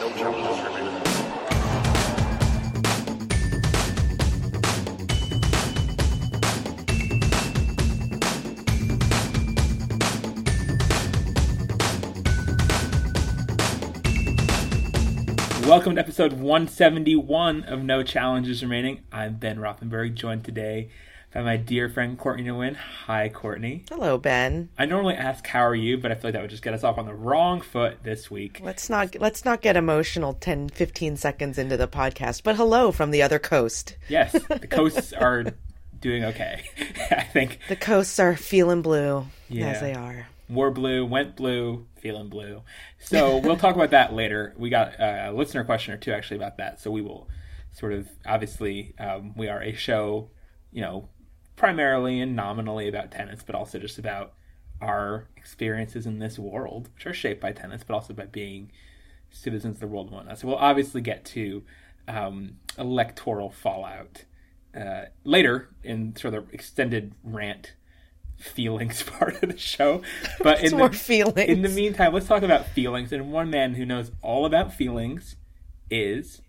Welcome to episode 171 of No Challenges Remaining. I'm Ben Rothenberg, joined today by my dear friend Courtney Nguyen. Hi, Courtney. Hello, Ben. I normally ask how are you, but I feel like that would just get us off on the wrong foot this week. Let's not let's not get emotional 10 15 seconds into the podcast. But hello from the other coast. Yes, the coasts are doing okay. I think The coasts are feeling blue Yeah. as they are. wore blue, went blue, feeling blue. So we'll talk about that later. We got a listener question or two actually about that. So we will sort of obviously um, we are a show, you know, primarily and nominally about tennis, but also just about our experiences in this world, which are shaped by tennis, but also by being citizens of the world and whatnot. So we'll obviously get to um, electoral fallout uh, later in sort of extended rant feelings part of the show. But in the, in the meantime, let's talk about feelings. And one man who knows all about feelings is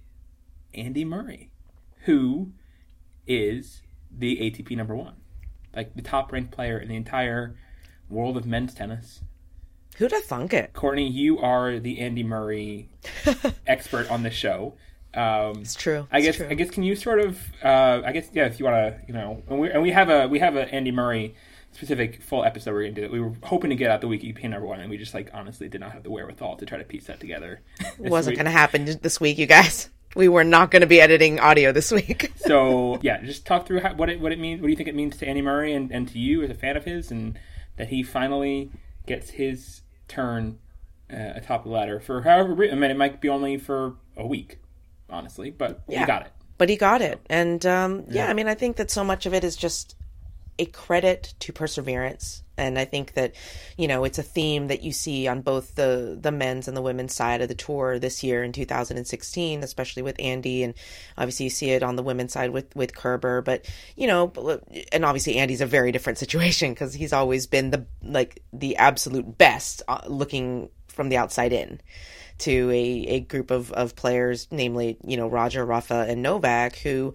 Andy Murray, who is the ATP number one, like the top ranked player in the entire world of men's tennis. Who'd have thunk it? Courtney, you are the Andy Murray expert on the show. Um, It's true. I It's guess. true. I guess. Can you sort of? Uh, I guess. Yeah. If you want to, you know, and we, and we have a we have a Andy Murray specific full episode we're gonna do. That we were hoping to get out the week EP number one, and we just like honestly did not have the wherewithal to try to piece that together. wasn't week. going to happen this week, you guys. We were not going to be editing audio this week. So yeah, just talk through how, what it what it means. What do you think it means to Andy Murray and, and to you as a fan of his, and that he finally gets his turn uh, atop the ladder for however. I mean, it might be only for a week, honestly, but Yeah. he got it. but he got it. And um, yeah, I mean, I think that so much of it is just a credit to perseverance. And I think that, you know, it's a theme that you see on both the the men's and the women's side of the tour this year in 2016, especially with Andy, and obviously you see it on the women's side with with Kerber. But you know, and obviously Andy's a very different situation because he's always been the like the absolute best uh, looking from the outside in to a, a group of, of players, namely, you know, Roger, Rafa, and Novak, who,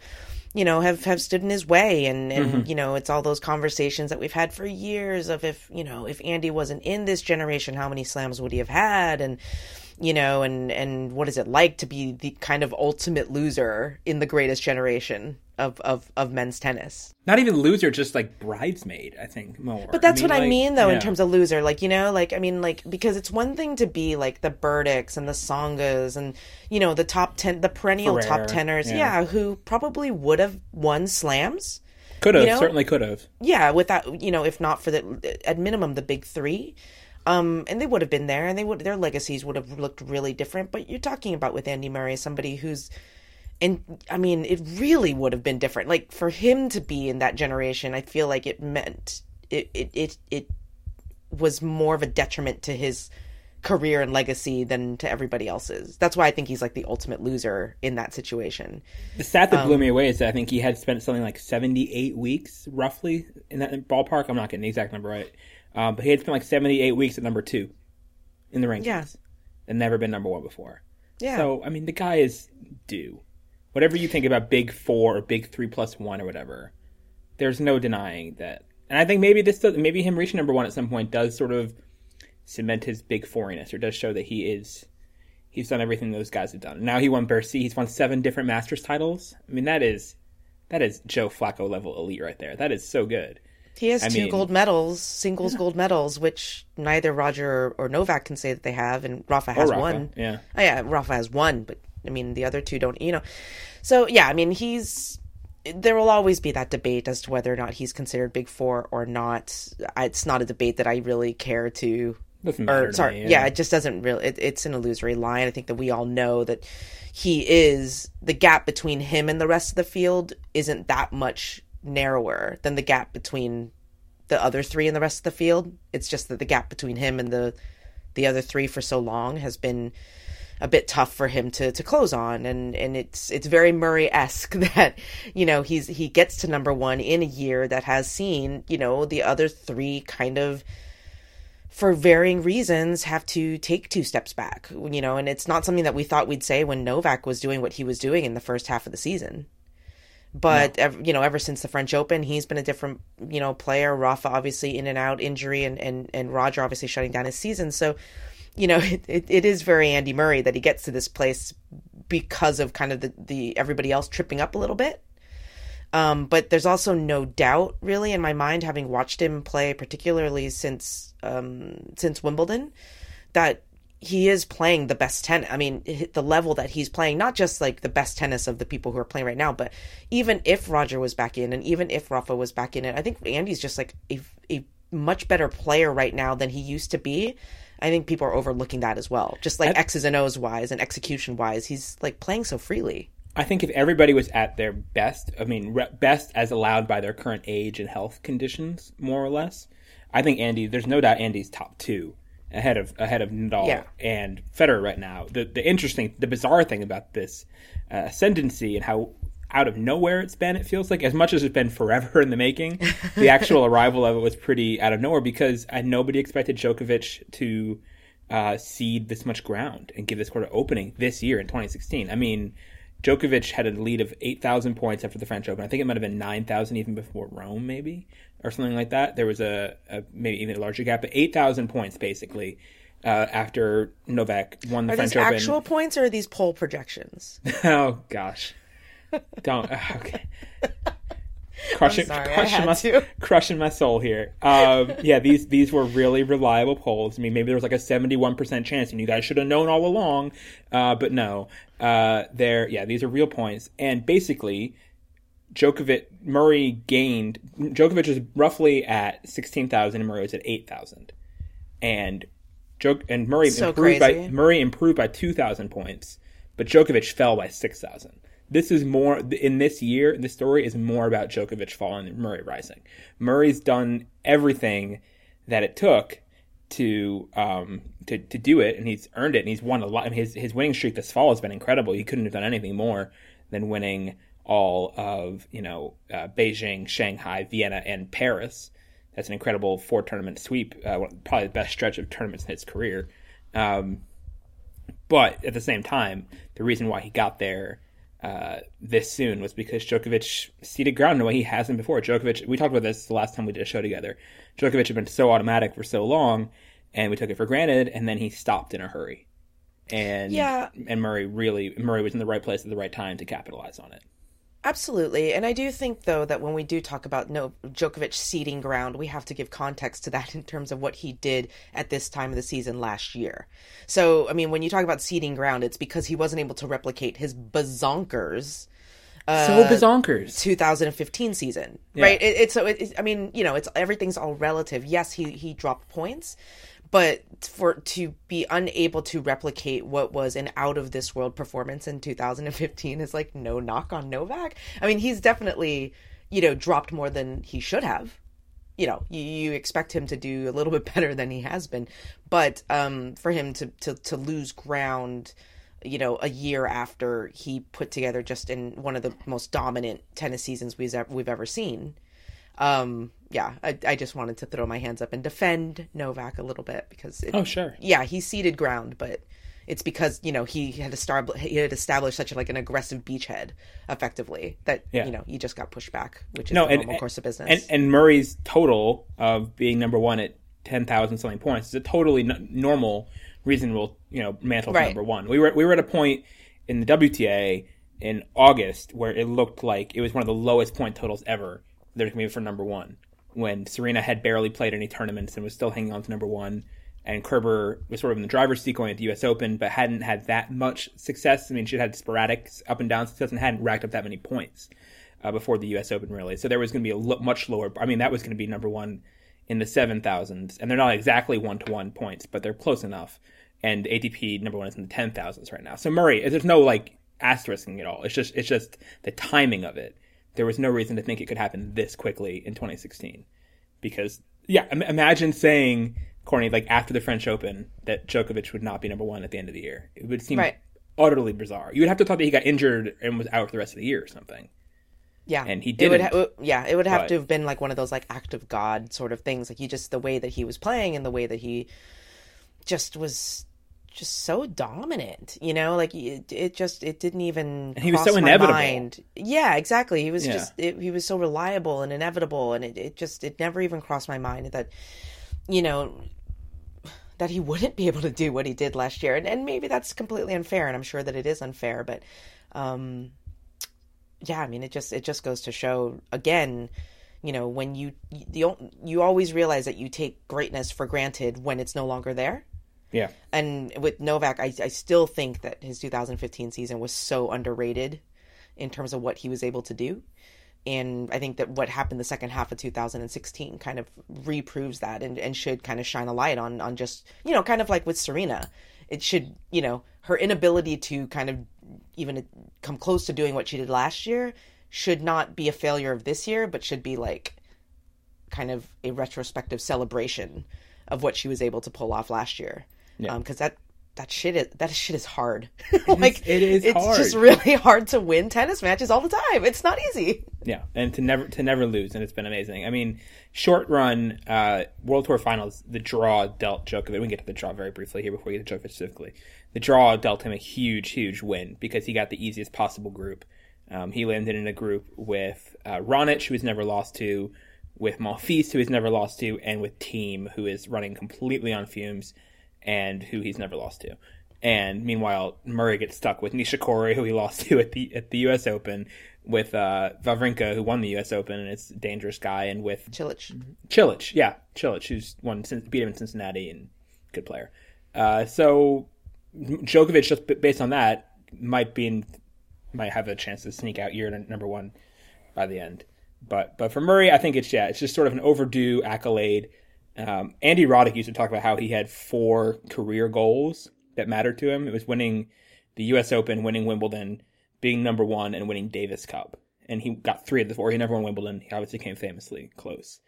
you know, have, have stood in his way. And, and mm-hmm. you know, it's all those conversations that we've had for years of if, you know, if Andy wasn't in this generation, how many slams would he have had? And, you know, and, and what is it like to be the kind of ultimate loser in the greatest generation of, of, of men's tennis? Not even loser, just like bridesmaid. I think more. But that's mean, what I mean, though, in terms of loser. Like, you know, like, I mean, like, because it's one thing to be like the Berdychs and the Tsongas and, you know, the top 10, the perennial Ferrer, top tenors, yeah. yeah. who probably would have won slams. could have you know? certainly could have. Yeah, without, you know, if not for the, at minimum, the big three. Um, and they would have been there and they would, their legacies would have looked really different. But you're talking about with Andy Murray, somebody who's, and I mean, it really would have been different. Like for him to be in that generation, I feel like it meant it it it, it was more of a detriment to his career and legacy than to everybody else's. That's why I think he's like the ultimate loser in that situation. The stat that Um, blew me away is that I think he had spent something like 78 weeks, roughly, in that ballpark. I'm not getting the exact number right. Um, but he had spent like 78 weeks at number two in the rankings. Yeah. And never been number one before. Yeah. So, I mean, the guy is due. Whatever you think about big four or big three plus one or whatever, there's no denying that. And I think maybe this does, maybe him reaching number one at some point does sort of cement his big fouriness or does show that he is he's done everything those guys have done. Now he won Bercy. He's won seven different Masters titles. I mean, that is that is Joe Flacco level elite right there. That is so good. He has I two mean- gold medals, singles gold medals, which neither Roger or, or Novak can say that they have, and Rafa has Rafa, one. yeah. Oh, yeah, Rafa has one, but I mean the other two don't. You know, so yeah, I mean he's. There will always be that debate as to whether or not he's considered Big Four or not. It's not a debate that I really care to. Doesn't matter Or to sorry, me, yeah. it just doesn't really. It, it's an illusory line. I think that we all know that he is the gap between him and the rest of the field isn't that much narrower than the gap between the other three and the rest of the field. It's just that the gap between him and the the other three for so long has been a bit tough for him to to close on and and it's it's very Murray esque that you know he's he gets to number one in a year that has seen you know the other three kind of for varying reasons have to take two steps back, you know, and it's not something that we thought we'd say when Novak was doing what he was doing in the first half of the season. But no. you know, ever since the French Open, he's been a different you know player. Rafa obviously in and out injury, and and and Roger obviously shutting down his season. So, you know, it, it, it is very Andy Murray that he gets to this place because of kind of the the everybody else tripping up a little bit. Um, but there's also no doubt, really, in my mind, having watched him play, particularly since um, since Wimbledon, that he is playing the best tennis. I mean, the level that he's playing, not just like the best tennis of the people who are playing right now, but even if Roger was back in, and even if Rafa was back in it, I think Andy's just like a, a much better player right now than he used to be. I think people are overlooking that as well. Just like I, X's and O's wise and execution wise, he's like playing so freely. I think if everybody was at their best, I mean, re- best as allowed by their current age and health conditions, more or less, I think Andy. There's no doubt Andy's top two ahead of ahead of Nadal yeah. and Federer right now. The the interesting, the bizarre thing about this uh, ascendancy and how out of nowhere it's been. It feels like as much as it's been forever in the making, the actual arrival of it was pretty out of nowhere because uh, nobody expected Djokovic to uh, cede this much ground and give this sort of opening this year in 2016. I mean, Djokovic had a lead of 8,000 points after the French Open. I think it might have been 9,000 even before Rome, maybe, or something like that. There was a, a maybe even a larger gap, but 8,000 points basically uh, after Novak won the are French these Open. actual points or are these poll projections? oh, gosh. Don't. Okay. Crushing, sorry, crushing, my, crushing my soul here. Um, yeah, these these were really reliable polls. I mean, maybe there was like a seventy-one percent chance, and you guys should have known all along. Uh, but no, uh, they're yeah, these are real points. And basically, Djokovic Murray gained. Djokovic is roughly at sixteen thousand, and Murray was at eight thousand. And Jok and Murray so improved crazy. by Murray improved by two thousand points, but Djokovic fell by six thousand this is more in this year. The story is more about Djokovic falling and Murray rising. Murray's done everything that it took to um to, to do it, and he's earned it, and he's won a lot. his his winning streak this fall has been incredible. He couldn't have done anything more than winning all of you know uh, Beijing, Shanghai, Vienna, and Paris. That's an incredible four tournament sweep. Uh, probably the best stretch of tournaments in his career. Um, but at the same time, the reason why he got there uh, this soon was because Djokovic ceded ground in a way he hasn't before. Djokovic, we talked about this the last time we did a show together. Djokovic had been so automatic for so long, and we took it for granted, and then he stopped in a hurry. And yeah, and Murray really Murray was in the right place at the right time to capitalize on it. Absolutely. And I do think, though, that when we do talk about no Djokovic ceding ground, we have to give context to that in terms of what he did at this time of the season last year. So, I mean, when you talk about ceding ground, it's because he wasn't able to replicate his bazonkers. Uh, so bazonkers. 2015 season, yeah. right? It, it's so. It, I mean, you know, it's everything's all relative. Yes, he he dropped points, but for to be unable to replicate what was an out of this world performance in 2015 is like no knock on Novak. I mean, he's definitely, you know, dropped more than he should have. You know, you, you expect him to do a little bit better than he has been, but um, for him to, to to lose ground, you know, a year after he put together just in one of the most dominant tennis seasons we've we've ever seen, um, yeah, I, I just wanted to throw my hands up and defend Novak a little bit because it, oh sure, yeah, he ceded ground, but it's because you know he had established he had established such a, like an aggressive beachhead effectively that yeah. you know he just got pushed back, which is no, the and, normal course of business. And, and, Murray's total of being number one at ten thousand something points is a totally n- normal, reasonable you know mantle right. number one. We were we were at a point in the WTA in August where it looked like it was one of the lowest point totals ever. To be for number one when Serena had barely played any tournaments and was still hanging on to number one. And Kerber was sort of in the driver's seat going at the U.S. Open, but hadn't had that much success. I mean, she'd had sporadic up and down success and hadn't racked up that many points uh, before the U.S. Open, really. So there was going to be a lo- much lower. I mean, that was going to be number one in the seven thousands, and they're not exactly one to one points, but they're close enough. And ATP number one is in the ten thousands right now. So Murray, there's no like asterisking at all. It's just it's just the timing of it there was no reason to think it could happen this quickly in 2016. Because, yeah, imagine saying, Courtney, like after the French Open, that Djokovic would not be number one at the end of the year. It would seem right. utterly bizarre. You would have to thought that he got injured and was out for the rest of the year or something. Yeah, and he did. would ha- yeah, it would have but- to have been like one of those like act of God sort of things. Like he just the way that he was playing and the way that he just was just so dominant. You know, like it, it just it didn't even. And he was cross so inevitable. Mind. Yeah, exactly. He was Yeah. just it, he was so reliable and inevitable, and it, it just it never even crossed my mind that you know that he wouldn't be able to do what he did last year, and and maybe that's completely unfair, and I'm sure that it is unfair, but. um yeah, I mean, it just it just goes to show again, you know, when you you you always realize that you take greatness for granted when it's no longer there. Yeah, And with Novak, I I still think that his 2015 season was so underrated in terms of what he was able to do. And I think that what happened the second half of 2016 kind of reproves that and, and should kind of shine a light on on just you know kind of like with Serena, it should you know her inability to kind of even come close to doing what she did last year should not be a failure of this year, but should be like kind of a retrospective celebration of what she was able to pull off last year. Yeah. Because that that shit is that shit is hard. like it is it's hard. just really hard to win tennis matches all the time. It's not easy. yeah, and to never to never lose, and it's been amazing. I mean, short run uh, World Tour Finals, the draw dealt Djokovic. We can get to the draw very briefly here before we get to Djokovic specifically. The draw dealt him a huge, huge win because he got the easiest possible group. Um, he landed in a group with uh, Raonic, who he's never lost to, with Monfils, who he's never lost to, and with Thiem, who is running completely on fumes, and who he's never lost to. And meanwhile, Murray gets stuck with Nishikori, who he lost to at the at the U.S. Open, with uh, Wawrinka, who won the U.S. Open, and it's a dangerous guy, and with Cilic. Cilic, yeah, Cilic, who's won beat him in Cincinnati and good player. Uh, so Djokovic, just based on that, might be in, might have a chance to sneak out year number one by the end. But but for Murray, I think it's yeah, it's just sort of an overdue accolade. Um, Andy Roddick used to talk about how he had four career goals that mattered to him. It was winning the U.S. Open, winning Wimbledon, being number one, and winning Davis Cup. And he got three of the four. He never won Wimbledon. He obviously came famously close.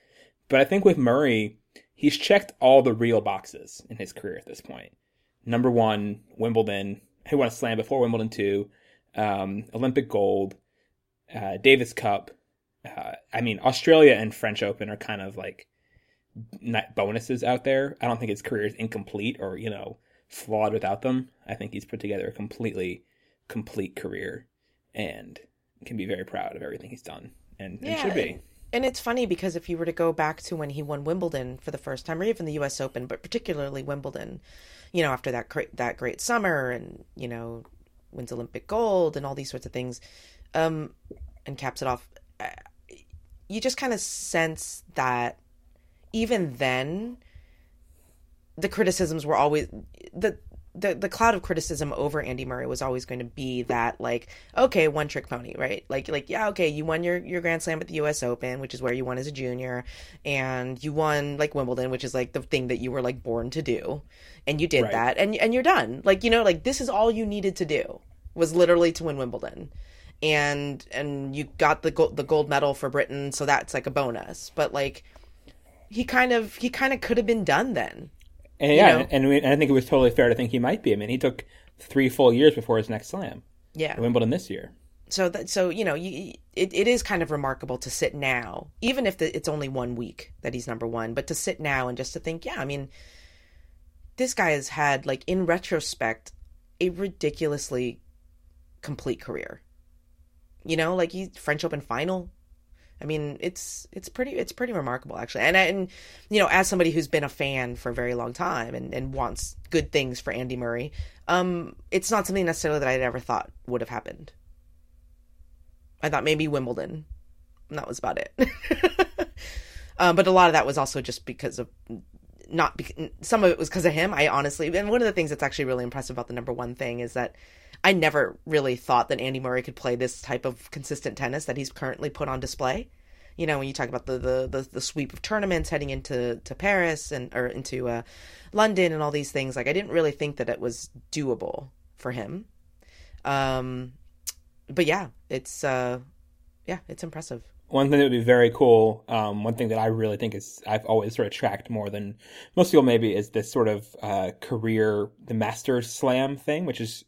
But I think with Murray, he's checked all the real boxes in his career at this point. Number one, Wimbledon. He won a slam before Wimbledon too. Um, Olympic gold, uh, Davis Cup. Uh, I mean, Australia and French Open are kind of like bonuses out there. I don't think his career is incomplete or you know flawed without them. I think he's put together a completely complete career and can be very proud of everything he's done and, and should be. And it's funny because if you were to go back to when he won Wimbledon for the first time, or even the U.S. Open, but particularly Wimbledon, you know, after that that great summer, and you know, wins Olympic gold and all these sorts of things, um, and caps it off, uh, you just kind of sense that even then, the criticisms were always the the the cloud of criticism over Andy Murray was always going to be that like okay one trick pony right like like yeah okay you won your your Grand Slam at the U.S. Open which is where you won as a junior and you won like Wimbledon which is like the thing that you were like born to do and you did Right. that and and you're done like you know like this is all you needed to do was literally to win Wimbledon and and you got the gold, the gold medal for Britain so that's like a bonus but like he kind of he kind of could have been done then And yeah, know? and, we, and I think it was totally fair to think he might be. I mean, he took three full years before his next slam, yeah Wimbledon this year. so that so you know you, it, it is kind of remarkable to sit now even if the, it's only one week that he's number one but to sit now and just to think yeah i mean this guy has had like in retrospect a ridiculously complete career you know like he french open final i mean it's it's pretty it's pretty remarkable actually and and you know as somebody who's been a fan for a very long time and and wants good things for andy murray um it's not something necessarily that i'd ever thought would have happened I thought maybe Wimbledon. And that was about it. um, but a lot of that was also just because of not be- some of it was because of him. I honestly, and one of the things that's actually really impressive about the number one thing is that I never really thought that Andy Murray could play this type of consistent tennis that he's currently put on display. You know, when you talk about the the, the, the sweep of tournaments heading into to Paris and or into uh, London and all these things, like I didn't really think that it was doable for him. Um, but yeah, it's uh, yeah, it's impressive. One thing that would be very cool, um, one thing that I really think is I've always sort of tracked more than most people maybe is this sort of uh, career, the Masters Slam thing, which is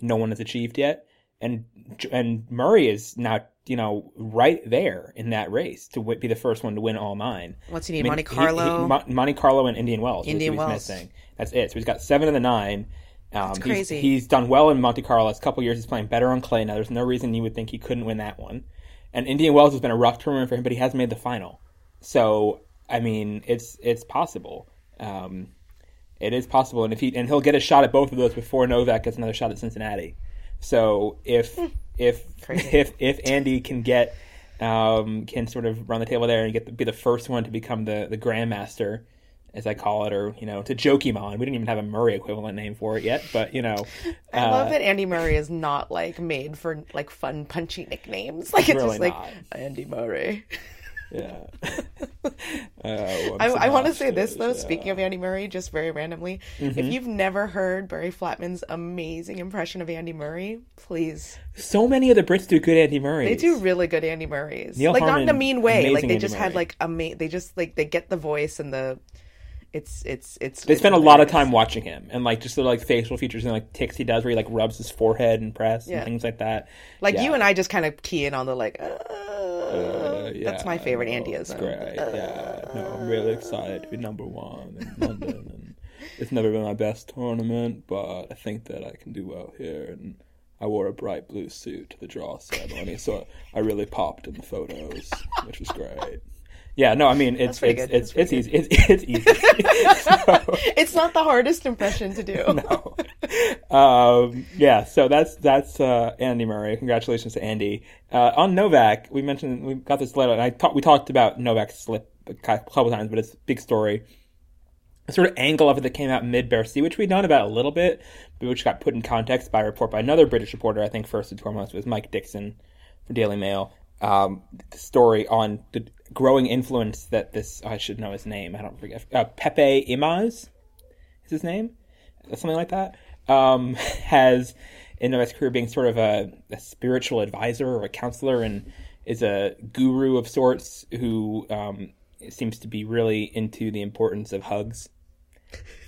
no one has achieved yet. and and Murray is now you know right there in that race to w- be the first one to win all nine. What's he need? Monte Carlo, he, he, Monte Carlo, and Indian Wells. Indian Wells. Missing. That's it. So he's got seven of the nine. Um, That's crazy. He's, he's, done well in Monte Carlo. Last couple years, he's playing better on clay now. There's no reason you would think he couldn't win that one. And Indian Wells has been a rough tournament for him, but he has made the final. So I mean, it's it's possible. Um, it is possible, and if he and he'll get a shot at both of those before Novak gets another shot at Cincinnati. So if hmm. if if if Andy can get um, can sort of run the table there and get the, be the first one to become the the grandmaster, as I call it, or you know, to Jokimon. We didn't even have a Murray equivalent name for it yet, but you know, I uh, love that Andy Murray is not like made for like fun punchy nicknames. Like it's really just like. Andy Murray. Yeah. uh, I, I want to say this though. Yeah. Speaking of Andy Murray, just very randomly, mm-hmm. if you've never heard Barry Flatman's amazing impression of Andy Murray, please. So many of the Brits do good Andy Murray. They do really good Andy Murrays. Neil like Harman, not in a mean way. Like they Andy just Murray. had like ama- They just like they get the voice and the it's it's it's. They spend a lot of time watching him and like just the like facial features and like ticks he does where he like rubs his forehead and press yeah. and things like that. Like yeah. you and I just kind of key in on the like. Uh, uh, yeah, that's my favorite Andy is. Great, uh, yeah. No, I'm really excited to be number one in London, and it's never been my best tournament, but I think that I can do well here and. I wore a bright blue suit to the draw ceremony, so I really popped in the photos, which was great. Yeah, no, I mean it's it's, it's, it's easy. It's, it's easy. so, it's not the hardest impression to do. no. Um, yeah, so that's that's uh, Andy Murray. Congratulations to Andy. Uh, on Novak, we mentioned we got this letter, and I talked we talked about Novak's slip a couple times, but it's a big story. A sort of angle of it that came out mid Bercy, which we'd known about a little bit, but which got put in context by a report by another British reporter, I think first and foremost was Mike Dickson for Daily Mail. Um, the story on the growing influence that this I should know his name. I don't forget. Uh, Pepe Imaz is his name, something like that. Um, has in his career being sort of a, a, spiritual advisor or a counselor, and is a guru of sorts who um, seems to be really into the importance of hugs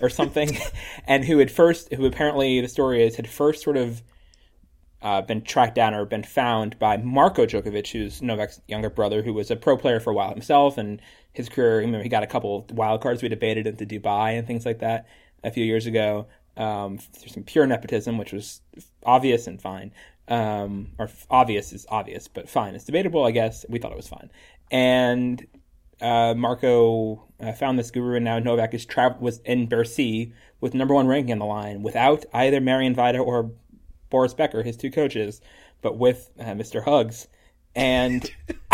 or something, and who had first, who apparently the story is had first sort of uh, been tracked down or been found by Marko Djokovic, who's Novak's younger brother, who was a pro player for a while himself, and his career. Remember, he got a couple wild cards. We debated into Dubai and things like that a few years ago. Um, there's some pure nepotism, which was obvious and fine. Um, or obvious is obvious, but fine. It's debatable, I guess. We thought it was fine. And uh, Marko uh, found this guru, and now Novak is tra- was in Bercy with number one ranking on the line without either Marian Vajda or Boris Becker, his two coaches, but with uh, Mr. Hugs. And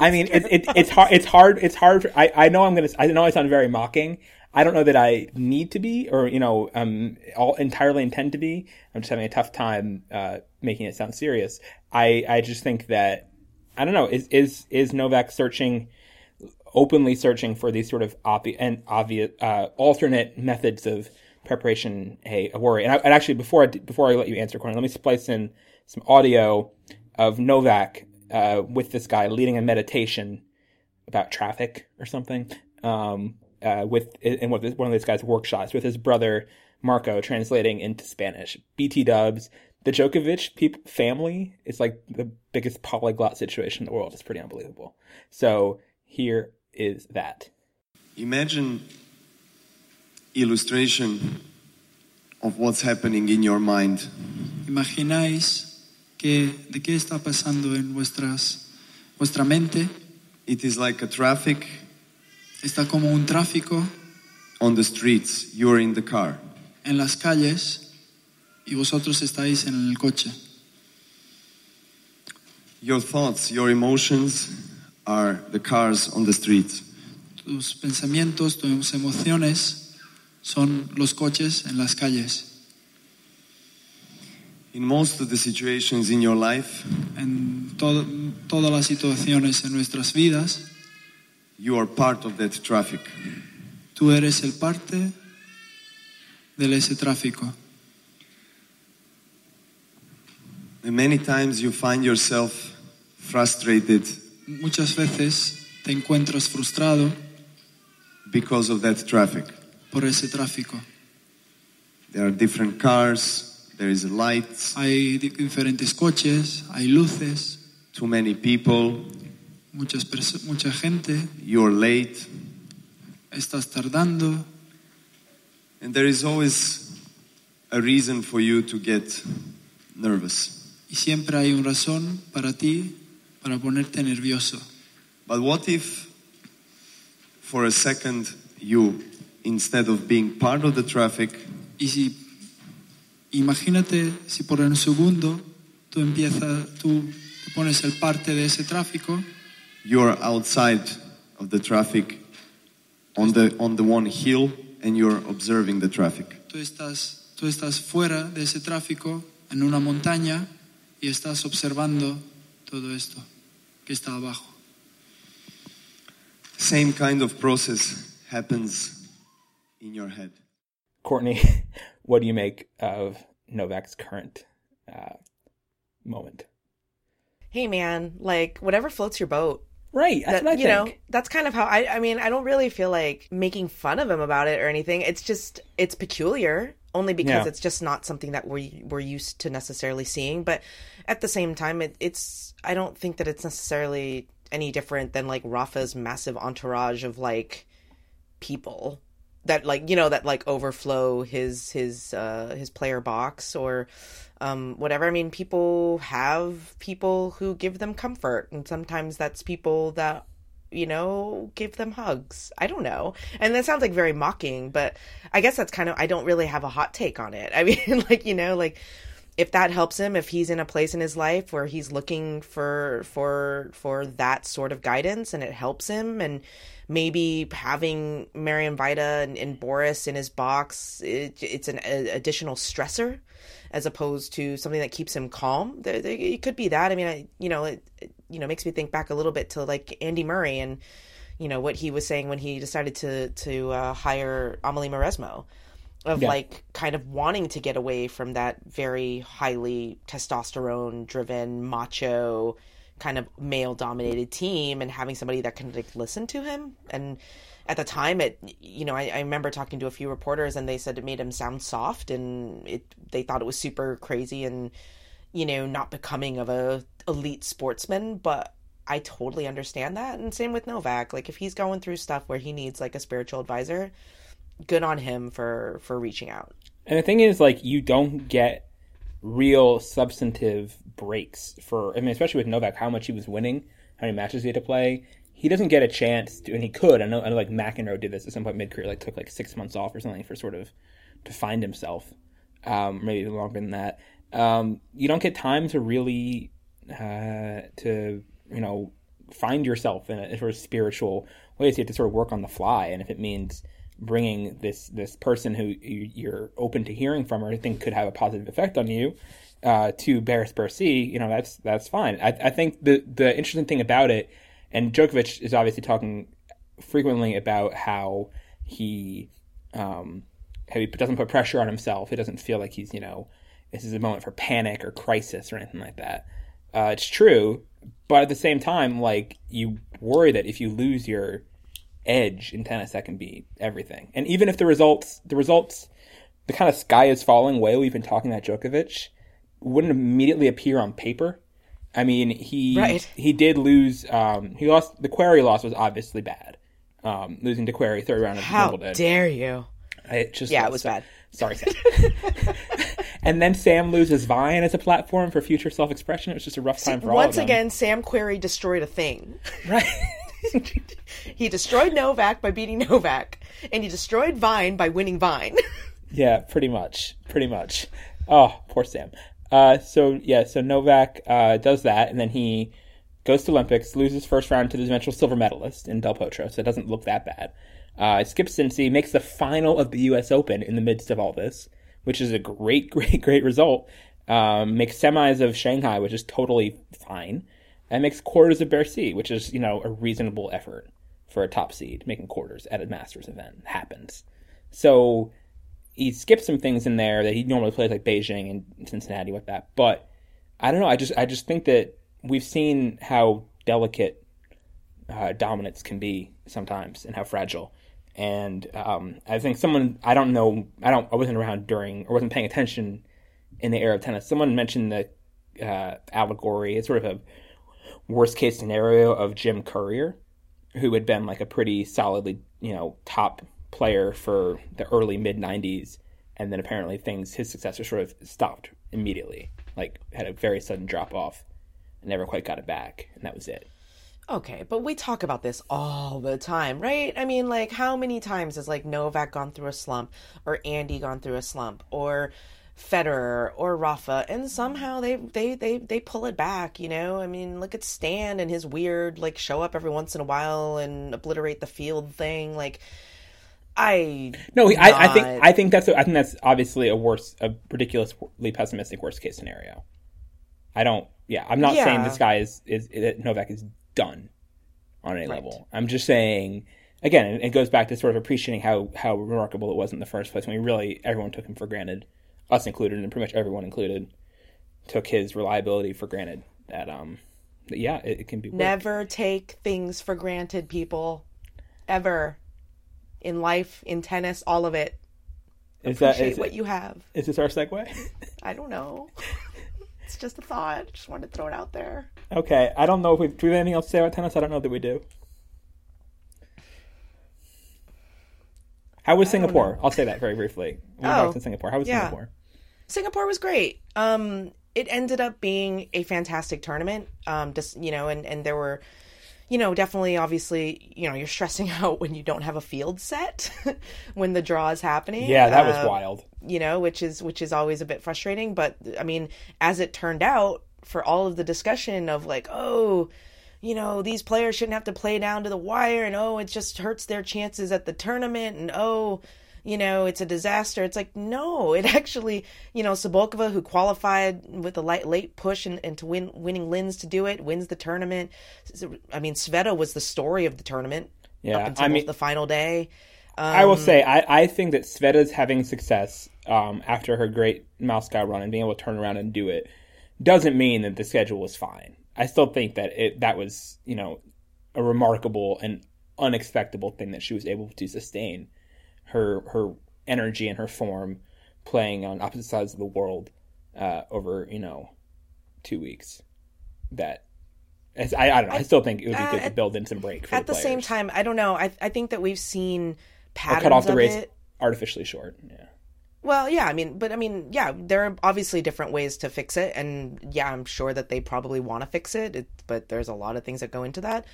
I mean, it, it, it's hard. It's hard. It's hard. For, I I know I'm gonna. I know I sound very mocking. I don't know that I need to be, or you know, um, all entirely intend to be. I'm just having a tough time uh, making it sound serious. I I just think that I don't know. Is is is Novak searching? openly searching for these sort of obvious and obvious uh, alternate methods of preparation a, a worry. And, I, and actually, before I, before I let you answer, Courtney, let me splice in some audio of Novak uh, with this guy leading a meditation about traffic or something. Um, uh, with in one of these guys' workshops with his brother Marko translating into Spanish. BT Dubs. The Djokovic people, family is like the biggest polyglot situation in the world. It's pretty unbelievable. So here is that. Imagine illustration of what's happening in your mind. Imagináis que de qué está pasando en vuestras vuestra mente? It is like a traffic. Está como un tráfico. On the streets, you're in the car. En las calles y vosotros estáis en el coche. Your thoughts, your emotions are the cars on the streets. Tus pensamientos, tus emociones son los coches en las calles. In most of the situations in your life, en to todas las situaciones en nuestras vidas, you are part of that traffic. Tú eres el parte de ese tráfico. And many times you find yourself frustrated. Muchas veces te encuentras frustrado because of that traffic por ese tráfico. There are different cars there is lights, hay di- diferentes coches, hay luces, too many people, muchas mucha gente, you're late, estás tardando and there is always a reason for you to get nervous. y siempre hay una razón para ti para ponerte nervioso. But what if, for a second, you, instead of being part of the traffic, Y si imagínate si por un segundo tú empiezas, tú te pones el parte de ese tráfico you're outside of the traffic on the, on the one hill and you're observing the traffic? tú estás, tú estás fuera de ese tráfico en una montaña y estás observando todo esto que está abajo. Same kind of process happens in your head. Courtney, what do you make of Novak's current uh, moment? Hey man, like whatever floats your boat. Right, that's that, what I you know that's kind of how I I mean I don't really feel like making fun of him about it or anything. It's just it's peculiar only because Yeah. it's just not something that we we're used to necessarily seeing. But at the same time, it, it's I don't think that it's necessarily any different than like Rafa's massive entourage of like people that like you know that like overflow his his uh his player box or um whatever. I mean people have people who give them comfort and sometimes that's people that you know give them hugs. I don't know. And that sounds like very mocking but i guess that's kind of i don't really have a hot take on it. I mean like you know like if that helps him if he's in a place in his life where he's looking for for for that sort of guidance and it helps him and maybe having Marian Vajda and, and Boris in his box it, it's an a, additional stressor as opposed to something that keeps him calm there, there, it could be that i mean I, you know it, it you know makes me think back a little bit to like Andy Murray and you know what he was saying when he decided to to uh, hire Amelie Mauresmo of Yeah. like kind of wanting to get away from that very highly testosterone driven macho kind of male dominated team and having somebody that can like listen to him. And at the time it you know I, I remember talking to a few reporters and they said it made him sound soft and it they thought it was super crazy and you know not becoming of a elite sportsman. But i totally understand that. And same with novak. Like if he's going through stuff where he needs like a spiritual advisor good on him for for reaching out. And the thing is, like, you don't get real substantive breaks for. I mean, especially with Novak, how much he was winning, how many matches he had to play. He doesn't get a chance to, and he could. I know, I know, like McEnroe did this at some point mid career, like took like six months off or something for sort of to find himself. Um, maybe longer than that. Um, you don't get time to really uh, to you know find yourself in a sort of spiritual way. So you have to sort of work on the fly, and if it means bringing this this person who you- you're open to hearing from or think could have a positive effect on you uh, to Paris Bercy, you know that's that's fine. I, I think the the interesting thing about it, and Djokovic is obviously talking frequently about how he um, how he doesn't put pressure on himself. He doesn't feel like he's you know this is a moment for panic or crisis or anything like that. Uh, it's true, but at the same time, like you worry that if you lose your edge in tennis, that can be everything. And even if the results, the results, the kind of sky is falling way we've been talking about Djokovic, wouldn't immediately appear on paper. I mean, he Right. he did lose. Um, he lost the Querrey loss was obviously bad. Um, losing to Querrey third round of how Wimbledon. dare you It just Yeah, it was bad. Sorry, Sam. and then Sam loses Vine as a platform for future self-expression. It was just a rough time for all of once again sam querrey destroyed a thing right? he destroyed novak by beating novak and he destroyed vine by winning vine yeah, pretty much, pretty much. Oh, poor Sam. Uh, so yeah, so Novak uh, does that, and then he goes to Olympics, loses first round to the eventual silver medalist in Del Potro, so it doesn't look that bad. Uh, skips Cincy, makes the final of the U.S. Open in the midst of all this, which is a great, great, great result. Um, makes semis of Shanghai, which is totally fine, and makes quarters of Bercy, which is you know a reasonable effort for a top seed. Making quarters at a Masters event happens. So he skipped some things in there that he normally plays like Beijing and Cincinnati with that. But I don't know. I just I just think that we've seen how delicate uh, dominance can be sometimes and how fragile. And um, I think someone I don't know I don't I wasn't around during or wasn't paying attention in the era of tennis. Someone mentioned the uh, allegory. It's sort of a worst case scenario of Jim Courier, who had been like a pretty solidly, you know, top player for the early mid 90s. And then apparently things, his successor sort of stopped immediately, like had a very sudden drop off and never quite got it back. And that was it. Okay, but we talk about this all the time, right? I mean, like, how many times has like Novak gone through a slump, or Andy gone through a slump, or Federer or Rafa, and somehow they they they they pull it back. You know, I mean, look at Stan and his weird like show up every once in a while and obliterate the field thing. Like, I no, I, I think I think that's a, I think that's obviously a worse, a ridiculously pessimistic worst case scenario. I don't. Yeah, I'm not Yeah. saying this guy is is that Novak is done on any Right. level. I'm just saying again, it- it goes back to sort of appreciating how how remarkable it was in the first place when we really everyone took him for granted, us included, and pretty much everyone included took his reliability for granted. That um, that, yeah, it, it can be work. never take things for granted, people. Ever in life, in tennis, all of it. Is that Appreciate is, what you have. is this our segue? I don't know. it's just a thought. Just wanted to throw it out there. Okay, I don't know if we do we have anything else to say about tennis. I don't know that we do. How was Singapore? I'll say that very briefly. We Oh, in Singapore. How was yeah. Singapore? Singapore was great. Um, it ended up being a fantastic tournament. Um, just you know, and and there were, you know, definitely, obviously, you know, you're stressing out when you don't have a field set when the draw is happening. Yeah, that was Uh, wild. you know, which is which is always a bit frustrating. But I mean, as it turned out, for all of the discussion of like, oh, you know, these players shouldn't have to play down to the wire, and oh, it just hurts their chances at the tournament, and oh, you know, it's a disaster. It's like no, it actually, you know, Cibulkova who qualified with a light late push and, and to win winning Linz to do it wins the tournament. I mean, Sveta was the story of the tournament. Yeah, up until I mean- the final day. I will Um, say, I, I think that Sveta's having success um, after her great Moscow run and being able to turn around and do it doesn't mean that the schedule was fine. I still think that it that was you know a remarkable and unexpectable thing that she was able to sustain her her energy and her form playing on opposite sides of the world uh, over you know two weeks. That as, I I don't know. I still think it would be uh, good to build in some break for At the same time, I don't know. I I think that we've seen or patterns cut off the of race it. artificially short. Yeah. Well, yeah, I mean, but I mean, yeah, there are obviously different ways to fix it, and yeah, I'm sure that they probably want to fix it, it, but there's a lot of things that go into that.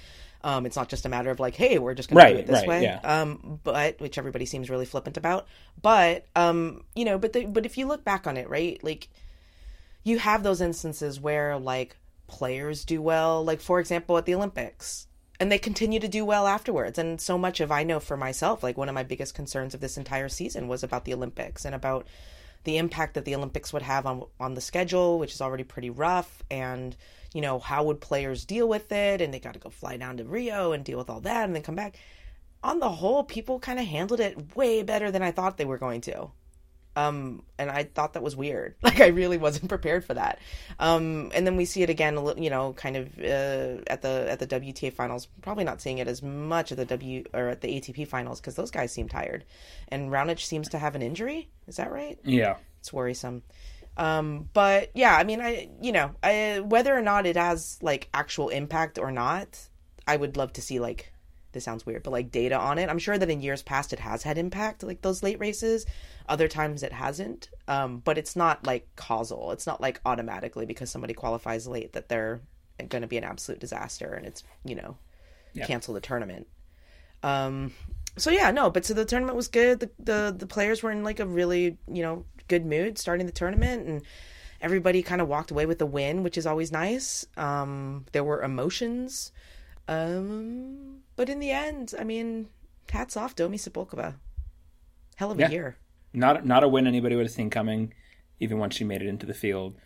Um, it's not just a matter of like, hey, we're just going to do it this right, way. yeah. Um, but which everybody seems really flippant about. But um, you know, but the, but if you look back on it, right, like you have those instances where like players do well, like for example at the Olympics, and they continue to do well afterwards. And so much of I know for myself, like one of my biggest concerns of this entire season was about the Olympics and about the impact that the Olympics would have on on the schedule, which is already pretty rough, and you know how would players deal with it, and they got to go fly down to Rio and deal with all that, and then come back. On the whole, people kind of handled it way better than I thought they were going to um and i thought that was weird. Like i really wasn't prepared for that. Um and then we see it again you know kind of uh, at the at the wta finals. Probably not seeing it as much at the w or at the atp finals because those guys seem tired. And Raonic seems to have an injury. Is that right? Yeah. it's worrisome. Um but yeah i mean i you know I, whether or not it has like actual impact or not i would love to see like this sounds weird but like data on it. I'm sure that in years past it has had impact like those late races. Other times it hasn't. Um but it's not like causal. It's not like automatically because somebody qualifies late that they're going to be an absolute disaster and it's you know Yeah. cancel the tournament. Um so yeah no but so the tournament was good. The, the the players were in like a really you know good mood starting the tournament and everybody kind of walked away with a win which is always nice. Um there were emotions. Um but in the end i mean hats off domi Cibulkova. hell of a Yeah. year not not a win anybody would have seen coming, even once she made it into the field.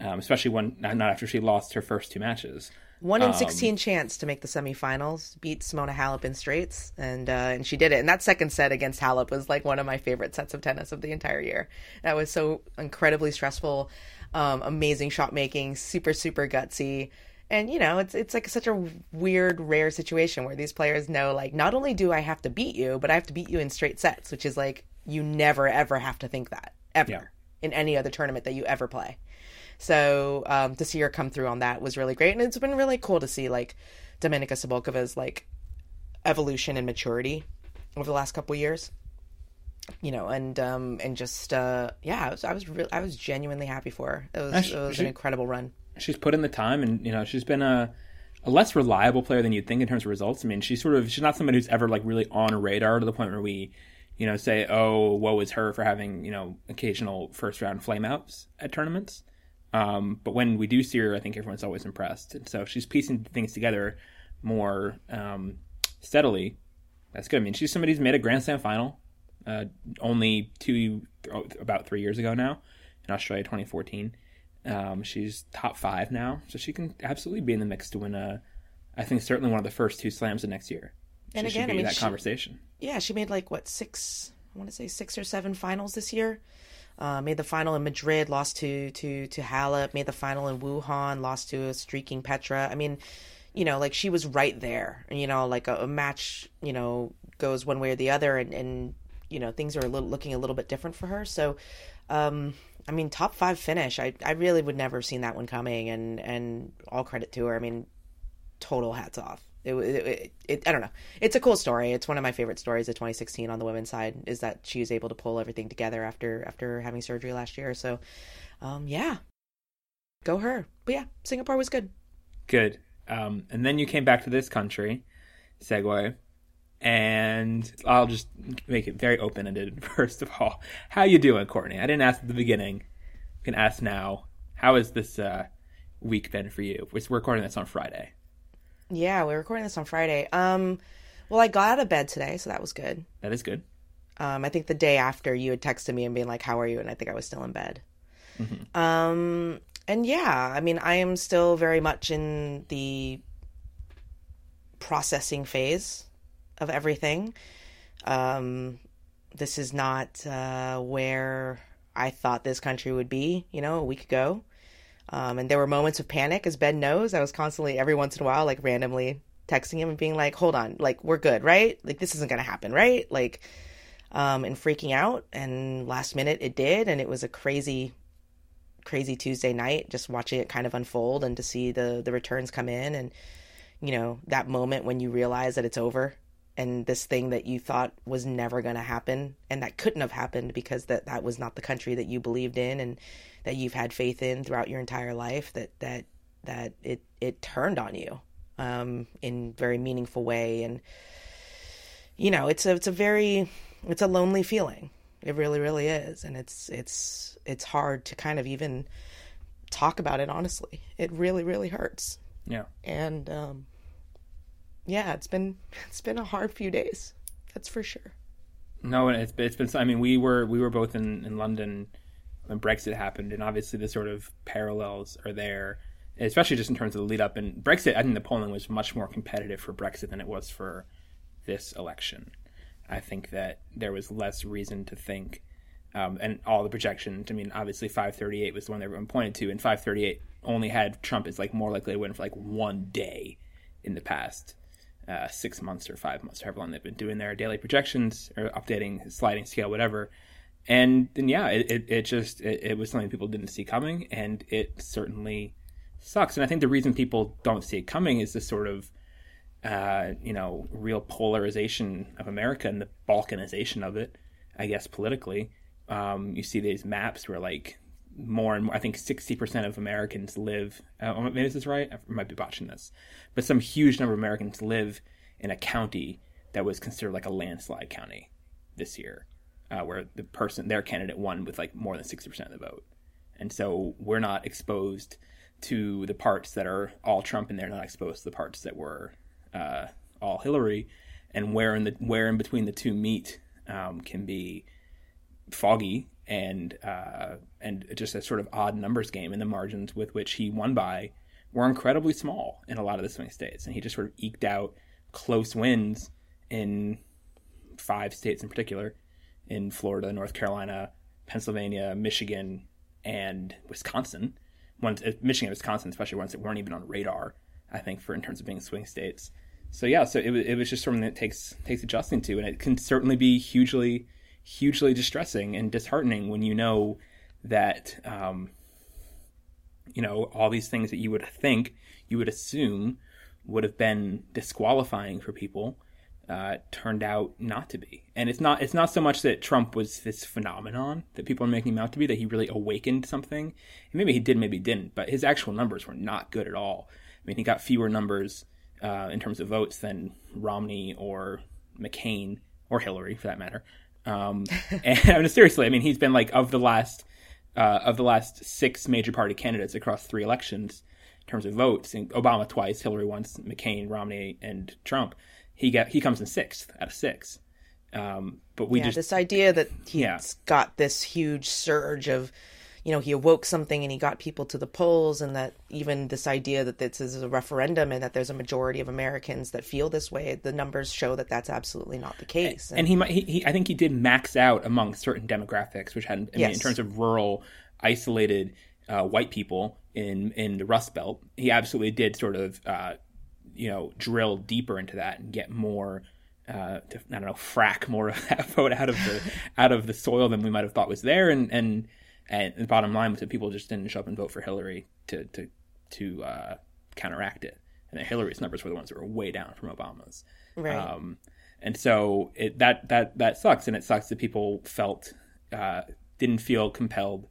Um, especially when not after she lost her first two matches. One Um, in sixteen chance to make the semifinals, beat Simona Halep in straights, and uh, and she did it. And that second set against Halep was like one of my favorite sets of tennis of the entire year. That was so incredibly stressful, um, amazing shot making, super super gutsy, and you know it's it's like such a weird rare situation where these players know like not only do I have to beat you, but I have to beat you in straight sets, which is like you never ever have to think that ever. Yeah. in any other tournament that you ever play. So um, to see her come through on that was really great, and it's been really cool to see like Dominika Cibulkova's like evolution and maturity over the last couple years. You know, and um, and just uh, yeah, I was I was re- I was genuinely happy for her. It was, it was she- an incredible run. She's put in the time and you know she's been a, a less reliable player than you'd think in terms of results. I mean she's sort of she's not somebody who's ever like really on a radar to the point where we you know say oh woe is her for having you know occasional first round flameouts at tournaments. Um, but when we do see her i think everyone's always impressed. And so she's piecing things together more um, steadily. That's good. I mean she's somebody who's made a grand slam final uh, only two about three years ago now in australia 2014 um, she's top five now, so she can absolutely be in the mix to win a. I think certainly one of the first two slams of next year. And she again, I mean, that she- conversation. yeah, she made like what six? I want to say six or seven finals this year. Uh, made the final in Madrid, lost to to to Halep. Made the final in Wuhan, lost to a streaking Petra. I mean, you know, like she was right there. You know, like a, a match, you know, goes one way or the other, and and you know things are a little looking a little bit different for her. So, um, I mean, top five finish. I I really would never have seen that one coming, and and all credit to her. I mean, total hats off. It, it, it, it I don't know. It's a cool story. It's one of my favorite stories of 2016 on the women's side is that she was able to pull everything together after after having surgery last year. So, um, yeah, go her. But yeah, Singapore was good. Good. Um, and then you came back to this country, segue, and I'll just make it very open ended. First of all, how you doing, Courtney? I didn't ask at the beginning. I can ask now. How has this uh, week been for you? We're we're recording this on Friday. Yeah, we're recording this on Friday. Um, well, I got out of bed today, so that was good. That is good. Um, I think the day after you had texted me and being like, "How are you?" and I think I was still in bed. Um, and yeah, I mean, I am still very much in the processing phase of everything. Um, this is not uh, where I thought this country would be, you know, a week ago. Um, and there were moments of panic, as Ben knows. I was constantly, every once in a while, like randomly texting him and being like, hold on, like, we're good, right? Like, this isn't going to happen, right? Like, um, and freaking out. And last minute it did. And it was a crazy, crazy Tuesday night, just watching it kind of unfold and to see the, the returns come in. And, you know, that moment when you realize that it's over and this thing that you thought was never going to happen and that couldn't have happened because that, that was not the country that you believed in and that you've had faith in throughout your entire life that, that, that it, it turned on you, um, in very meaningful way. And, you know, it's a, it's a very, it's a lonely feeling. It really, really is. And it's, it's, it's hard to kind of even talk about it honestly. It really, really hurts. Yeah. And, um, yeah, it's been, it's been a hard few days. That's for sure. No, it's it's been. I mean, we were we were both in in London when Brexit happened, and obviously the sort of parallels are there, especially just in terms of the lead up. And Brexit, I think the polling was much more competitive for Brexit than it was for this election. I think that there was less reason to think, um, and all the projections. I mean, obviously 538 was the one everyone pointed to, and 538 only had Trump as like more likely to win for like one day in the past uh, six months or five months, however long they've been doing their daily projections or updating sliding scale, whatever. And then yeah, it, it, it just it, it was something people didn't see coming, and it certainly sucks. And I think the reason people don't see it coming is this sort of uh, you know real polarization of America and the balkanization of it. I guess politically, um, you see these maps where like more and more. I think sixty percent of Americans live. Uh, maybe this is right. I might be botching this, but some huge number of Americans live in a county that was considered like a landslide county this year, uh, where the person, their candidate, won with like more than sixty percent of the vote, and so we're not exposed to the parts that are all Trump, and they're not exposed to the parts that were uh, all Hillary, and where in the where in between the two meet um, can be foggy and uh, and just a sort of odd numbers game, and the margins with which he won by were incredibly small in a lot of the swing states, and he just sort of eked out close wins in five states in particular, in Florida, North Carolina, Pennsylvania, Michigan, and Wisconsin. Ones, uh, Michigan and Wisconsin, especially ones that weren't even on radar, I think, for in terms of being swing states. So yeah, so it, it was just something that takes takes adjusting to, and it can certainly be hugely, hugely distressing and disheartening when you know that um, you know all these things that you would think you would assume would have been disqualifying for people uh, turned out not to be. And it's not it's not so much that Trump was this phenomenon that people are making him out to be that he really awakened something. And maybe he did, maybe he didn't. But his actual numbers were not good at all. I mean, he got fewer numbers uh, in terms of votes than Romney or McCain or Hillary, for that matter. Um, and I mean, seriously, I mean, he's been like of the last uh, of the last six major party candidates across three elections in terms of votes. Obama twice, Hillary once, McCain, Romney, and Trump he get he comes in sixth out of six. Um, but we yeah, just this idea that he's Yeah. got this huge surge of, you know, he awoke something and he got people to the polls, and that even this idea that this is a referendum and that there's a majority of Americans that feel this way, the numbers show that that's absolutely not the case. and he might he, he I think he did max out among certain demographics, which had I mean, in terms of rural, isolated uh, white people in in the Rust Belt, he absolutely did sort of uh, you know drill deeper into that and get more. Uh, to, I don't know, frack more of that vote out of the out of the soil than we might have thought was there, and and and the bottom line was that people just didn't show up and vote for Hillary to to to uh, counteract it, and that Hillary's numbers were the ones that were way down from Obama's. right. Um, and so it, that that that sucks, and it sucks that people felt uh, didn't feel compelled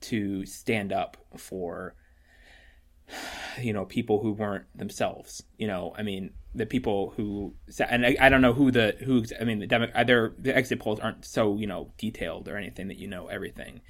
to stand up for you know people who weren't themselves. You know, I mean, the people who and I, I don't know who the who I mean the demo, either the exit polls aren't so you know detailed or anything that you know everything,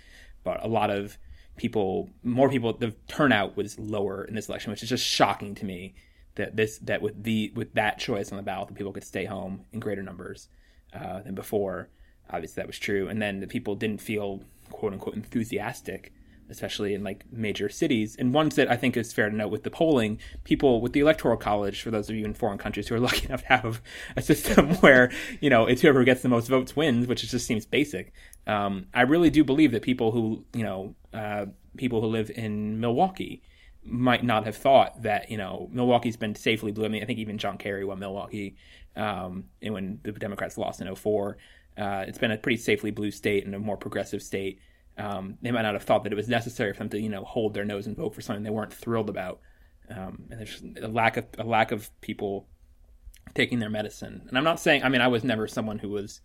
but a lot of people, more people, the turnout was lower in this election, which is just shocking to me that this that with the with that choice on the ballot, the people could stay home in greater numbers uh, than before. Obviously, that was true, and then the people didn't feel quote unquote enthusiastic, especially in like major cities. And ones that I think is fair to note with the polling, people with the electoral college, for those of you in foreign countries who are lucky enough to have a system where you know it's whoever gets the most votes wins, which just seems basic. Um, I really do believe that people who you know uh, people who live in Milwaukee might not have thought that you know Milwaukee's been safely blue. I mean, I think even John Kerry won Milwaukee, um, and when the Democrats lost in 04. Uh, it's been a pretty safely blue state and a more progressive state. Um, they might not have thought that it was necessary for them to you know hold their nose and vote for something they weren't thrilled about. Um, and there's a lack of a lack of people taking their medicine. And I'm not saying. I mean, I was never someone who was,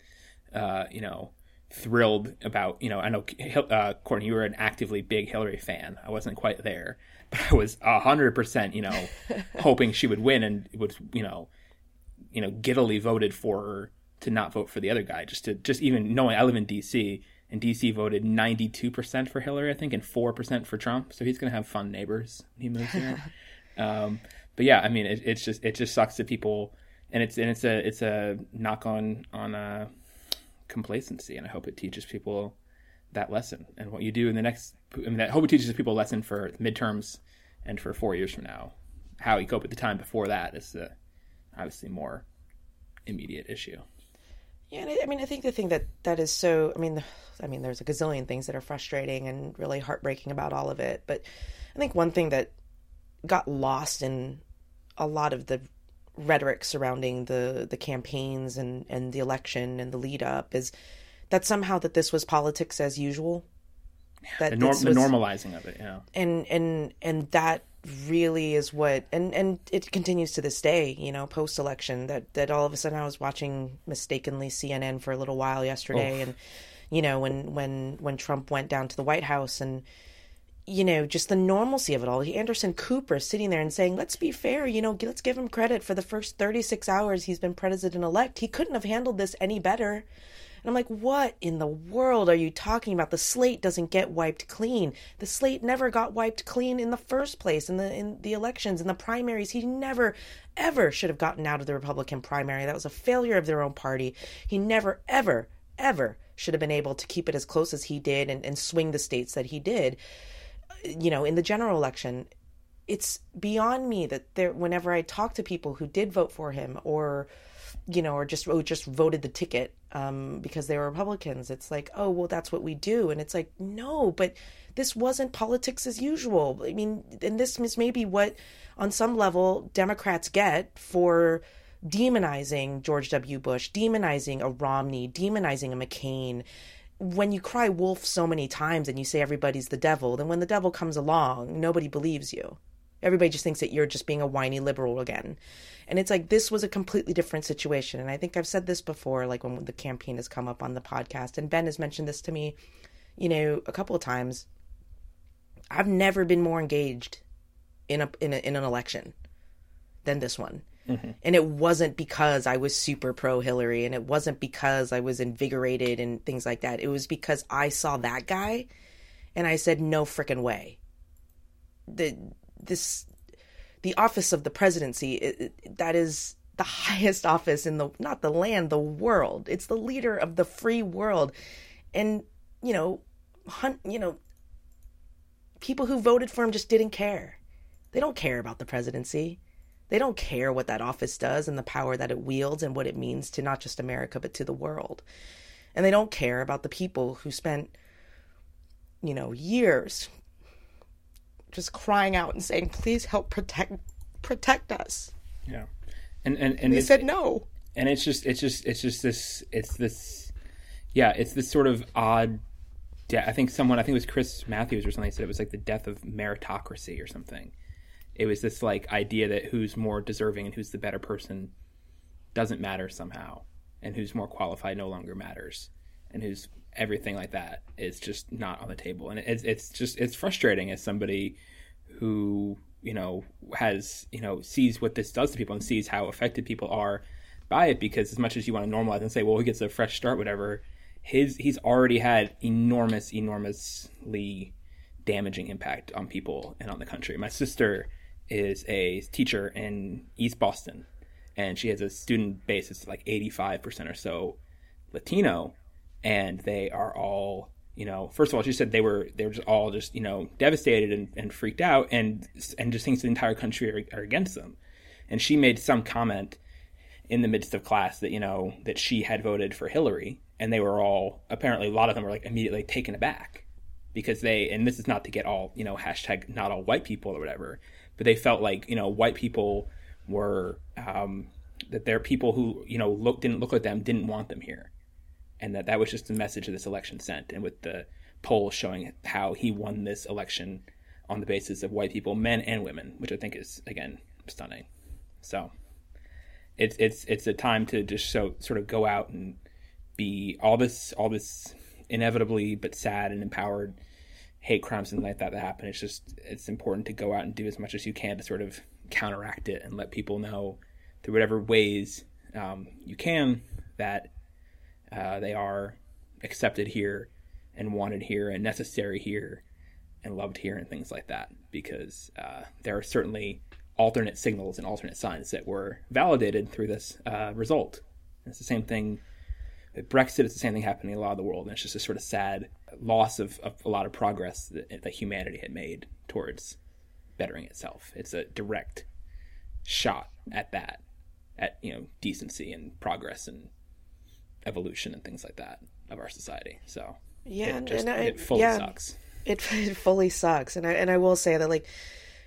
uh, you know, thrilled about. You know, I know uh, Courtney, you were an actively big Hillary fan. I wasn't quite there, but I was hundred percent, you know, hoping she would win and would, you know, you know, giddily voted for her to not vote for the other guy. Just to just even knowing I live in D.C. and D.C. voted 92 percent for Hillary, I think, and four percent for Trump. So he's gonna have fun neighbors when he moves here. um, but yeah, I mean, it, it's just it just sucks that people, and it's and it's a it's a knock on on uh, complacency, and I hope it teaches people that lesson and what you do in the next. I mean, I hope it teaches people a lesson for midterms and for four years from now. How you cope with the time before that is the obviously more immediate issue. Yeah, and I, I mean, I think the thing that that is so. I mean, the- I mean, there's a gazillion things that are frustrating and really heartbreaking about all of it. But I think one thing that got lost in a lot of the rhetoric surrounding the the campaigns and and the election and the lead up is that somehow that this was politics as usual. That The, norm, this the normalizing of it, yeah. and and and that really is what and and it continues to this day you know post election that that all of a sudden i was watching mistakenly cnn for a little while yesterday and you know when when when trump went down to the white house and you know just the normalcy of it all anderson cooper sitting there and saying let's be fair you know let's give him credit for the first 36 hours he's been president elect he couldn't have handled this any better and I'm like, what in the world are you talking about? The slate doesn't get wiped clean. The slate never got wiped clean in the first place in the in the elections in the primaries. He never ever should have gotten out of the Republican primary. That was a failure of their own party. He never ever ever should have been able to keep it as close as he did and, and swing the states that he did. You know, in the general election, it's beyond me that there whenever I talk to people who did vote for him or you know, or just or just voted the ticket um, because they were Republicans. It's like, oh, well, that's what we do, and it's like, no, but this wasn't politics as usual. I mean, and this is maybe what, on some level, Democrats get for demonizing George W. Bush, demonizing a Romney, demonizing a McCain. When you cry wolf so many times and you say everybody's the devil, then when the devil comes along, nobody believes you. Everybody just thinks that you're just being a whiny liberal again. And it's like this was a completely different situation. And I think I've said this before, like when the campaign has come up on the podcast, and Ben has mentioned this to me, you know, a couple of times. I've never been more engaged in a in, a, in an election than this one. Mm-hmm. And it wasn't because I was super pro Hillary and it wasn't because I was invigorated and things like that. It was because I saw that guy and I said, no freaking way. The, this, the office of the presidency, it, it, that is the highest office in the, not the land, the world. It's the leader of the free world. And, you know, hunt, you know, people who voted for him just didn't care. They don't care about the presidency. They don't care what that office does and the power that it wields and what it means to not just America, but to the world. And they don't care about the people who spent, you know, years just crying out and saying, please help protect protect us. Yeah. And and, and they said no. And it's just it's just it's just this it's this yeah, it's this sort of odd yeah, I think someone I think it was Chris Matthews or something said it was like the death of meritocracy or something it was this like idea that who's more deserving and who's the better person doesn't matter somehow and who's more qualified no longer matters and who's everything like that is just not on the table. And it's it's just it's frustrating as somebody who you know has you know sees what this does to people and sees how affected people are by it because as much as you want to normalize and say well he gets a fresh start whatever his he's already had enormous enormously damaging impact on people and on the country. My sister is a teacher in East Boston, and she has a student base that's like 85% or so Latino, and they are all you know first of all she said they were they were just all just you know devastated and, and freaked out and and just thinks the entire country are, are against them. And she made some comment in the midst of class that you know that she had voted for hillary and they were all apparently a lot of them were like immediately taken aback because they and this is not to get all you know hashtag not all white people or whatever but they felt like you know white people were um, that there are people who you know look didn't look like them didn't want them here, and that that was just the message of this election sent. And with the polls showing how he won this election on the basis of white people, men and women, which I think is again stunning. So it's it's it's a time to just so sort of go out and be all this all this inevitably but sad and empowered hate crimes and like that that happen. It's just it's important to go out and do as much as you can to sort of counteract it and let people know through whatever ways um, you can that uh, they are accepted here and wanted here and necessary here and loved here and things like that because uh, there are certainly alternate signals and alternate signs that were validated through this uh, result. And it's the same thing with Brexit, it's the same thing happening in a lot of the world, and it's just a sort of sad loss of, of a lot of progress that, that humanity had made towards bettering itself. It's a direct shot at that, at you know decency and progress and evolution and things like that of our society. So yeah, it, just, and I, it fully yeah, sucks. It, it fully sucks, and I and I will say that like,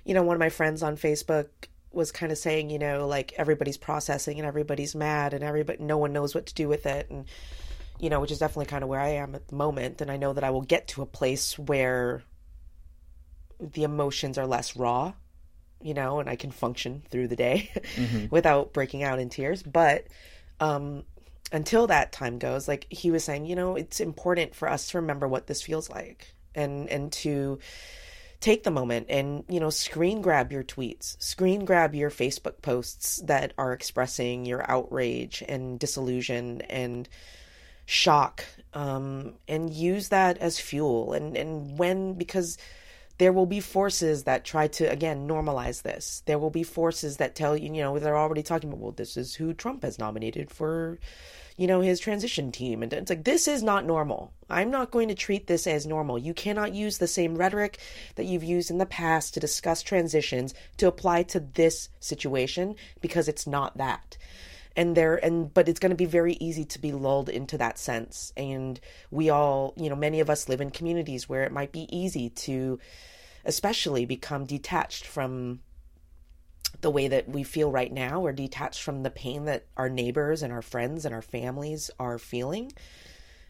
you know, one of my friends on Facebook was kind of saying, you know, like everybody's processing and everybody's mad and everybody, no one knows what to do with it. And, you know, which is definitely kind of where I am at the moment. And I know that I will get to a place where the emotions are less raw, you know, and I can function through the day mm-hmm. without breaking out in tears. But, um, until that time goes, like he was saying, you know, it's important for us to remember what this feels like and, and to, take the moment and you know screen grab your tweets screen grab your facebook posts that are expressing your outrage and disillusion and shock um, and use that as fuel and and when because there will be forces that try to again normalize this there will be forces that tell you you know they're already talking about well this is who trump has nominated for you know, his transition team. And it's like, this is not normal. I'm not going to treat this as normal. You cannot use the same rhetoric that you've used in the past to discuss transitions to apply to this situation because it's not that. And there, and, but it's going to be very easy to be lulled into that sense. And we all, you know, many of us live in communities where it might be easy to, especially become detached from the way that we feel right now or detached from the pain that our neighbors and our friends and our families are feeling.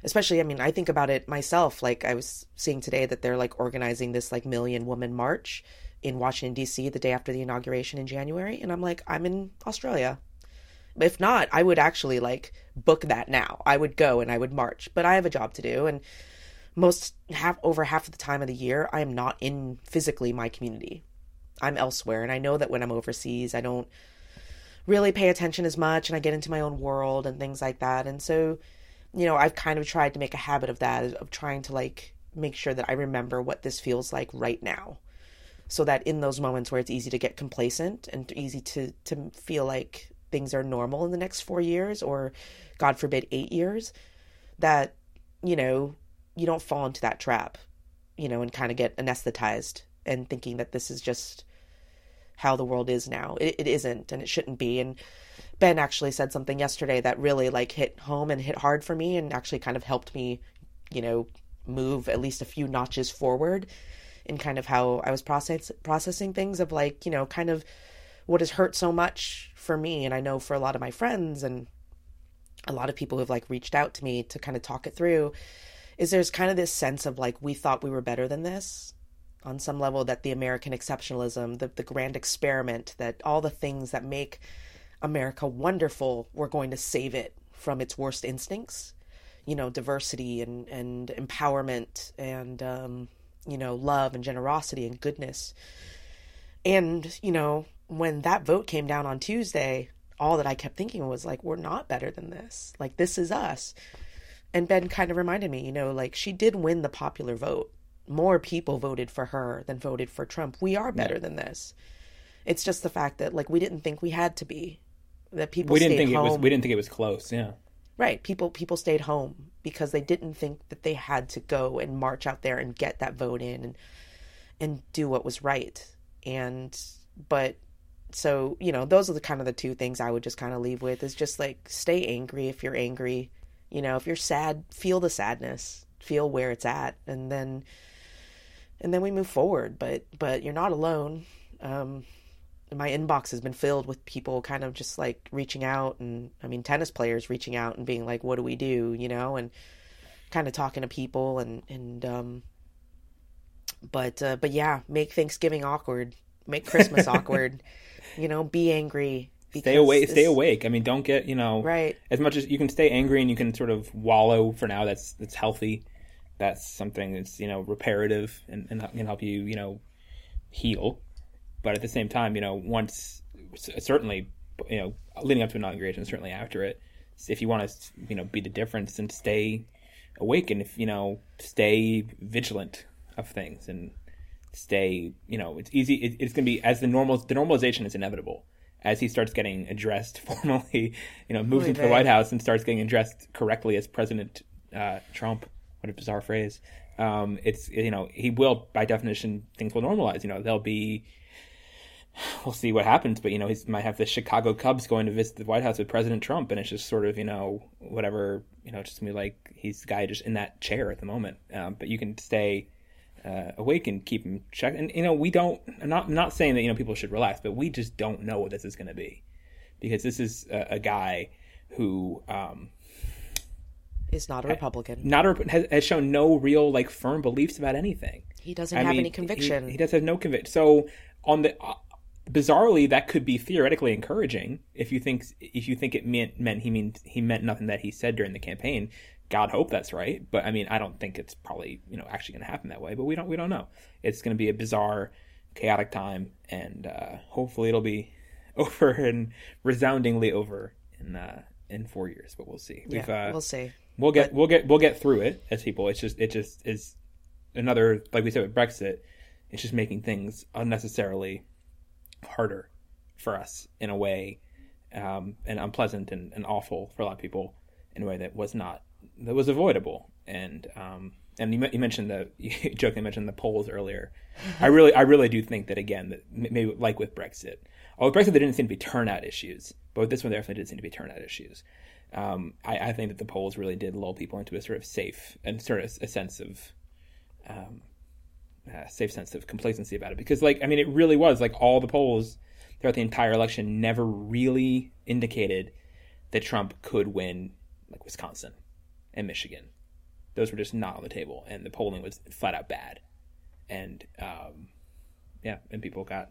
Especially i mean i think about it myself. Like i was seeing today that they're like organizing this like million woman march in washington d.c the day after the inauguration in january and i'm like i'm in australia if not i would actually like book that now i would go and i would march but i have a job to do and most half over half of the time of the year i am not in physically my community i'm elsewhere and i know that when i'm overseas i don't really pay attention as much and i get into my own world and things like that and so you know, I've kind of tried to make a habit of that, of trying to like make sure that I remember what this feels like right now. So that in those moments where it's easy to get complacent and easy to, to feel like things are normal in the next four years or, God forbid, eight years, that, you know, you don't fall into that trap, you know, and kind of get anesthetized and thinking that this is just how the world is now. It, it isn't, and it shouldn't be. And Ben actually said something yesterday that really like hit home and hit hard for me and actually kind of helped me, you know, move at least a few notches forward in kind of how I was process processing things of like, you know, kind of what has hurt so much for me and I know for a lot of my friends and a lot of people who've like reached out to me to kind of talk it through is there's kind of this sense of like we thought we were better than this on some level that the American exceptionalism, the the grand experiment, that all the things that make America wonderful, we're going to save it from its worst instincts. You know, diversity and, and empowerment and, um, you know, love and generosity and goodness. And, you know, when that vote came down on Tuesday, all that I kept thinking was like, we're not better than this. Like, this is us. And Ben kind of reminded me, you know, like she did win the popular vote. More people voted for her than voted for Trump. We are better yeah. than this. It's just the fact that like we didn't think we had to be that people we didn't think home. it was we didn't think it was close yeah right people people stayed home because they didn't think that they had to go and march out there and get that vote in and and do what was right and but so you know those are the kind of the two things i would just kind of leave with is just like stay angry if you're angry. You know if you're sad feel the sadness feel where it's at and then and then we move forward. But but you're not alone. Um my inbox has been filled with people kind of just like reaching out and I mean tennis players reaching out and being like what do we do? You know and kind of talking to people and and um but uh, but yeah make Thanksgiving awkward. Make Christmas awkward you know be angry stay awake stay awake. I mean don't get you know right. as much as you can stay angry and you can sort of wallow for now that's that's healthy. That's something that's you know reparative and, and can help you you know heal. But at the same time, you know, once certainly, you know, leading up to inauguration, certainly after it, if you want to, you know, be the difference and stay awake and if you know, stay vigilant of things and stay, you know, it's easy. It, it's going to be as the normal the normalization is inevitable as he starts getting addressed formally, you know, moves into the White House and starts getting addressed correctly as President uh, Trump. What a bizarre phrase. Um, it's you know he will by definition things will normalize. You know they'll be we'll see what happens. But you know, he might have the Chicago Cubs going to visit the White House with President Trump, and it's just sort of you know whatever you know, just be like he's the guy just in that chair at the moment. Um, but you can stay uh, awake and keep him checked. And you know, we don't. I'm not I'm not saying that you know people should relax, but we just don't know what this is going to be because this is a, a guy who. Um, is not a Republican. Not a, has, has shown no real like firm beliefs about anything. He doesn't I have mean, any conviction. He, he, does have no conviction. So on the bizarrely that could be theoretically encouraging if you think if you think it meant meant he means he meant nothing that he said during the campaign god hope that's right but i mean i don't think it's probably you know actually going to happen that way but we don't we don't know. It's going to be a bizarre chaotic time and uh, hopefully it'll be over and resoundingly over in uh, in four years but we'll see. We've, yeah, uh, we'll see. we'll get but... we'll get we'll get through it as people. It's just it just is another like we said with brexit it's just making things unnecessarily harder for us in a way, um, and unpleasant and, and awful for a lot of people in a way that was not that was avoidable. And um, and you, you mentioned the you jokingly mentioned the polls earlier. I really I really do think that again that maybe like with Brexit, oh with Brexit there didn't seem to be turnout issues, but with this one there definitely did seem to be turnout issues. Um, I, I, think that the polls really did lull people into a sort of safe and sort of a sense of um, uh, safe sense of complacency about it because like i mean it really was like all the polls throughout the entire election never really indicated that trump could win like wisconsin and michigan those were just not on the table, and the polling was flat out bad, and um, yeah, and people got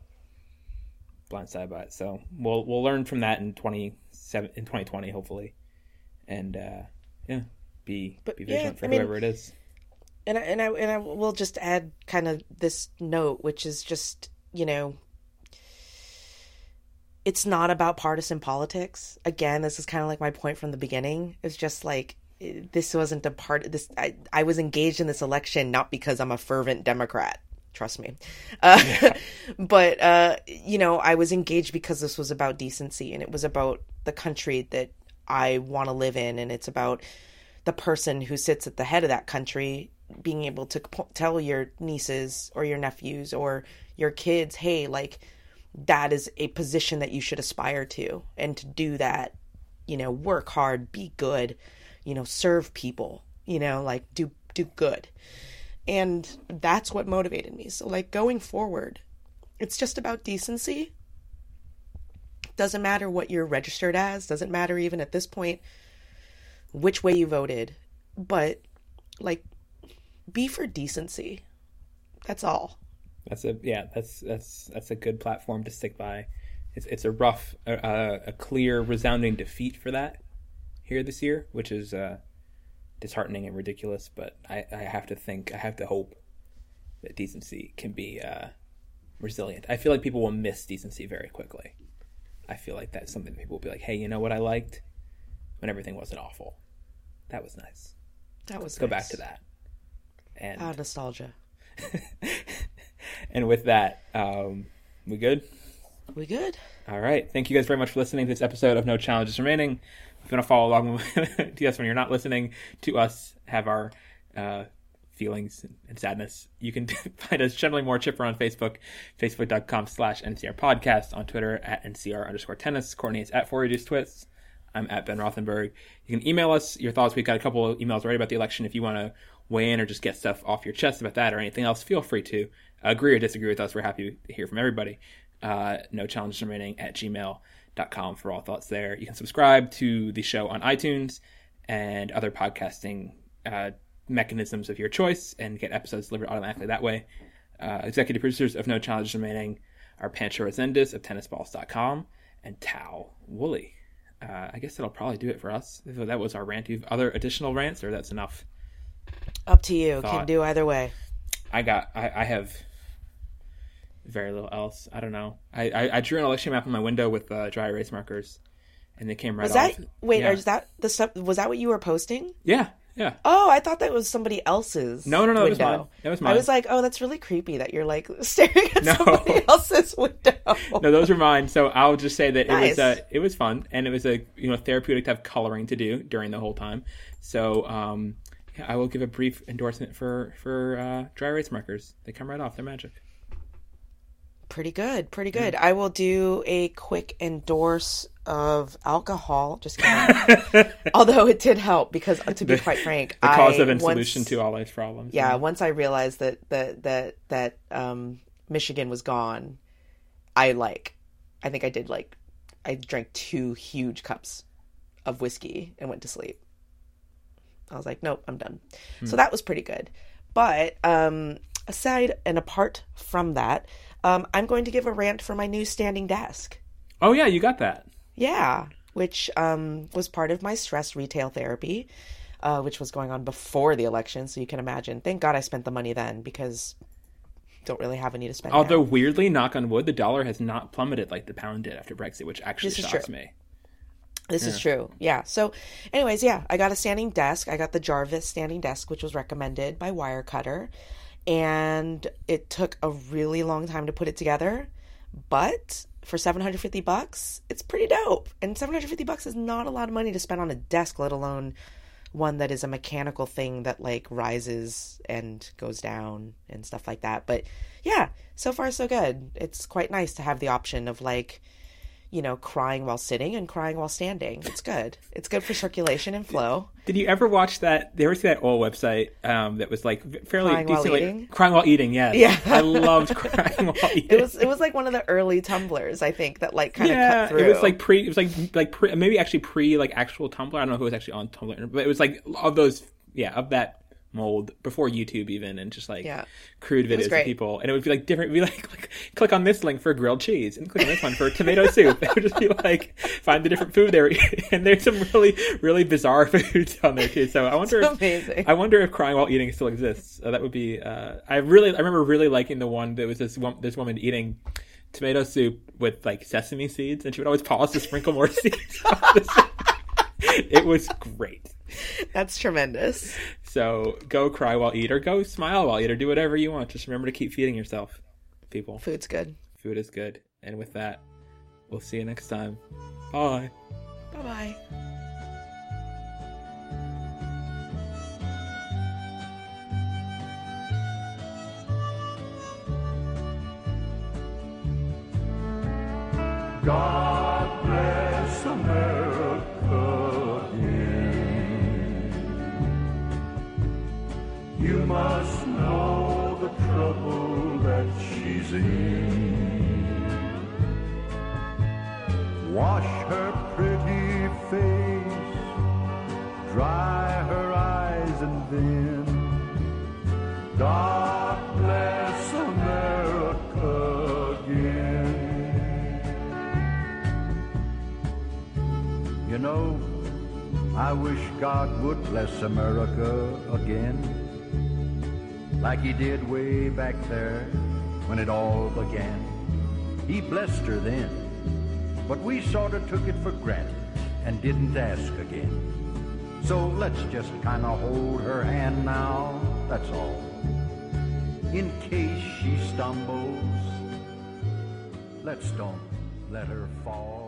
blindsided by it. So we'll we'll learn from that in twenty seven in twenty twenty hopefully, and uh, yeah, be But, be yeah, vigilant for I mean- it is. and I, and I and I will just add kind of this note, which is just you know, it's not about partisan politics. Again, this is kind of like my point from the beginning. It's just like this wasn't a part. This I I was engaged in this election not because I'm a fervent Democrat. Trust me, uh, but uh, you know I was engaged because this was about decency and it was about the country that I want to live in, and it's about the person who sits at the head of that country being able to po- tell your nieces or your nephews or your kids, hey, like that is a position that you should aspire to. And to do that, you know, work hard, be good, you know, serve people, you know, like do do good. And that's what motivated me. So like going forward, it's just about decency. Doesn't matter what you're registered as, doesn't matter even at this point which way you voted, but like be for decency. That's all. That's a yeah. That's that's that's a good platform to stick by. It's it's a rough, a, a clear, resounding defeat for that here this year, which is uh, disheartening and ridiculous. But I, I have to think, I have to hope that decency can be uh, resilient. I feel like people will miss decency very quickly. I feel like that's something that people will be like, hey, you know what I liked when everything wasn't awful. That was nice. That was Go nice. back to that. And Ah, nostalgia. and with that, um, we good. We good? All right. Thank you guys very much for listening to this episode of No Challenges Remaining. If you want to follow along to us when you're not listening to us, have our uh, feelings and sadness, you can find us generally more chipper on Facebook, facebook.com slash NCR podcast, on Twitter at NCR underscore tennis. Is at Four Reduced Twists. I'm at Ben Rothenberg. You can email us your thoughts. We've got a couple of emails already about the election. If you want to weigh in or just get stuff off your chest about that or anything else, feel free to agree or disagree with us. We're happy to hear from everybody. Uh, no challenges remaining at gmail.com for all thoughts there. You can subscribe to the show on iTunes and other podcasting uh, mechanisms of your choice and get episodes delivered automatically that way. Uh, executive producers of No Challenges Remaining are Pancho Resendez of tennisballs.com and Tao Woolley. Uh, I guess that'll probably do it for us. So that was our rant. Do you have other additional rants, or that's enough? Up to you. Can do either way. I got. I, I have very little else. I don't know. I, I, I drew an election map on my window with uh, dry erase markers, and they came right Was that off. wait? Yeah. Is that the stuff? Was that what you were posting? Yeah, yeah. Oh, I thought that was somebody else's. No, no, no, it was mine. That was mine. I was like, oh, that's really creepy that you're like staring at No. somebody else's window. No, those are mine. So I'll just say that it was uh, it was fun and it was a you know therapeutic to have coloring to do during the whole time. So um, yeah, I will give a brief endorsement for for uh, dry erase markers. They come right off. They're magic. Pretty good, pretty good. I will do a quick endorse of alcohol. Just kidding. Although it did help because, to be quite frank, The cause I, of and solution to all life's problems. Yeah, once I realized that that that that um, Michigan was gone, I like, I think I did like, I drank two huge cups of whiskey and went to sleep. I was like, nope, I'm done. So that was pretty good. But um, aside and apart from that, um, I'm going to give a rant for my new standing desk. Oh yeah, you got that. Yeah, which um, was part of my stress retail therapy, uh, which was going on before the election. So you can imagine. Thank God I spent the money then because don't really have any to spend. Although now. weirdly, knock on wood, the dollar has not plummeted like the pound did after Brexit, which actually This is shocks me. this is true. Yeah. So, anyways, yeah, I got a standing desk. I got the Jarvis standing desk, which was recommended by Wirecutter, and it took a really long time to put it together, but. For 750 bucks, it's pretty dope. And 750 bucks is not a lot of money to spend on a desk, let alone one that is a mechanical thing that like rises and goes down and stuff like that. But yeah, so far so good. It's quite nice to have the option of like, you know, crying while sitting and crying while standing. It's good. It's good for circulation and flow. Did you ever watch that? Did you ever see that old website um, that was like fairly Crying while eating? crying while eating? Yes. Yeah. I loved crying while eating. It was it was like one of the early Tumblrs, I think, that like kind of yeah, cut through. it was like pre. It was like like pre, maybe actually pre like actual Tumblr. I don't know who was actually on Tumblr, but it was like of those. Yeah, of that mold before YouTube even, and just like Yeah. crude videos of people, and it would be like different. It'd be like, like click on this link for grilled cheese, and click on this one for tomato soup. It would just be like find the different food there, and there's some really really bizarre foods on there too. So I wonder if amazing. I wonder if crying while eating still exists. Uh, that would be. Uh, I really I remember really liking the one that was this one this woman eating tomato soup with like sesame seeds, and she would always pause to sprinkle more seeds. On the soup. It was great. That's tremendous. So go cry while eat, or go smile while eat, or do whatever you want. Just remember to keep feeding yourself, people. Food's good. Food is good. And with that, we'll see you next time. Bye. Bye bye. God trouble that she's in. Wash her pretty face, dry her eyes, and then God bless America again. You know, I wish God would bless America again. Like he did way back there when it all began. He blessed her then, but we sort of took it for granted and didn't ask again. So let's just kind of hold her hand now, that's all. In case she stumbles, let's don't let her fall.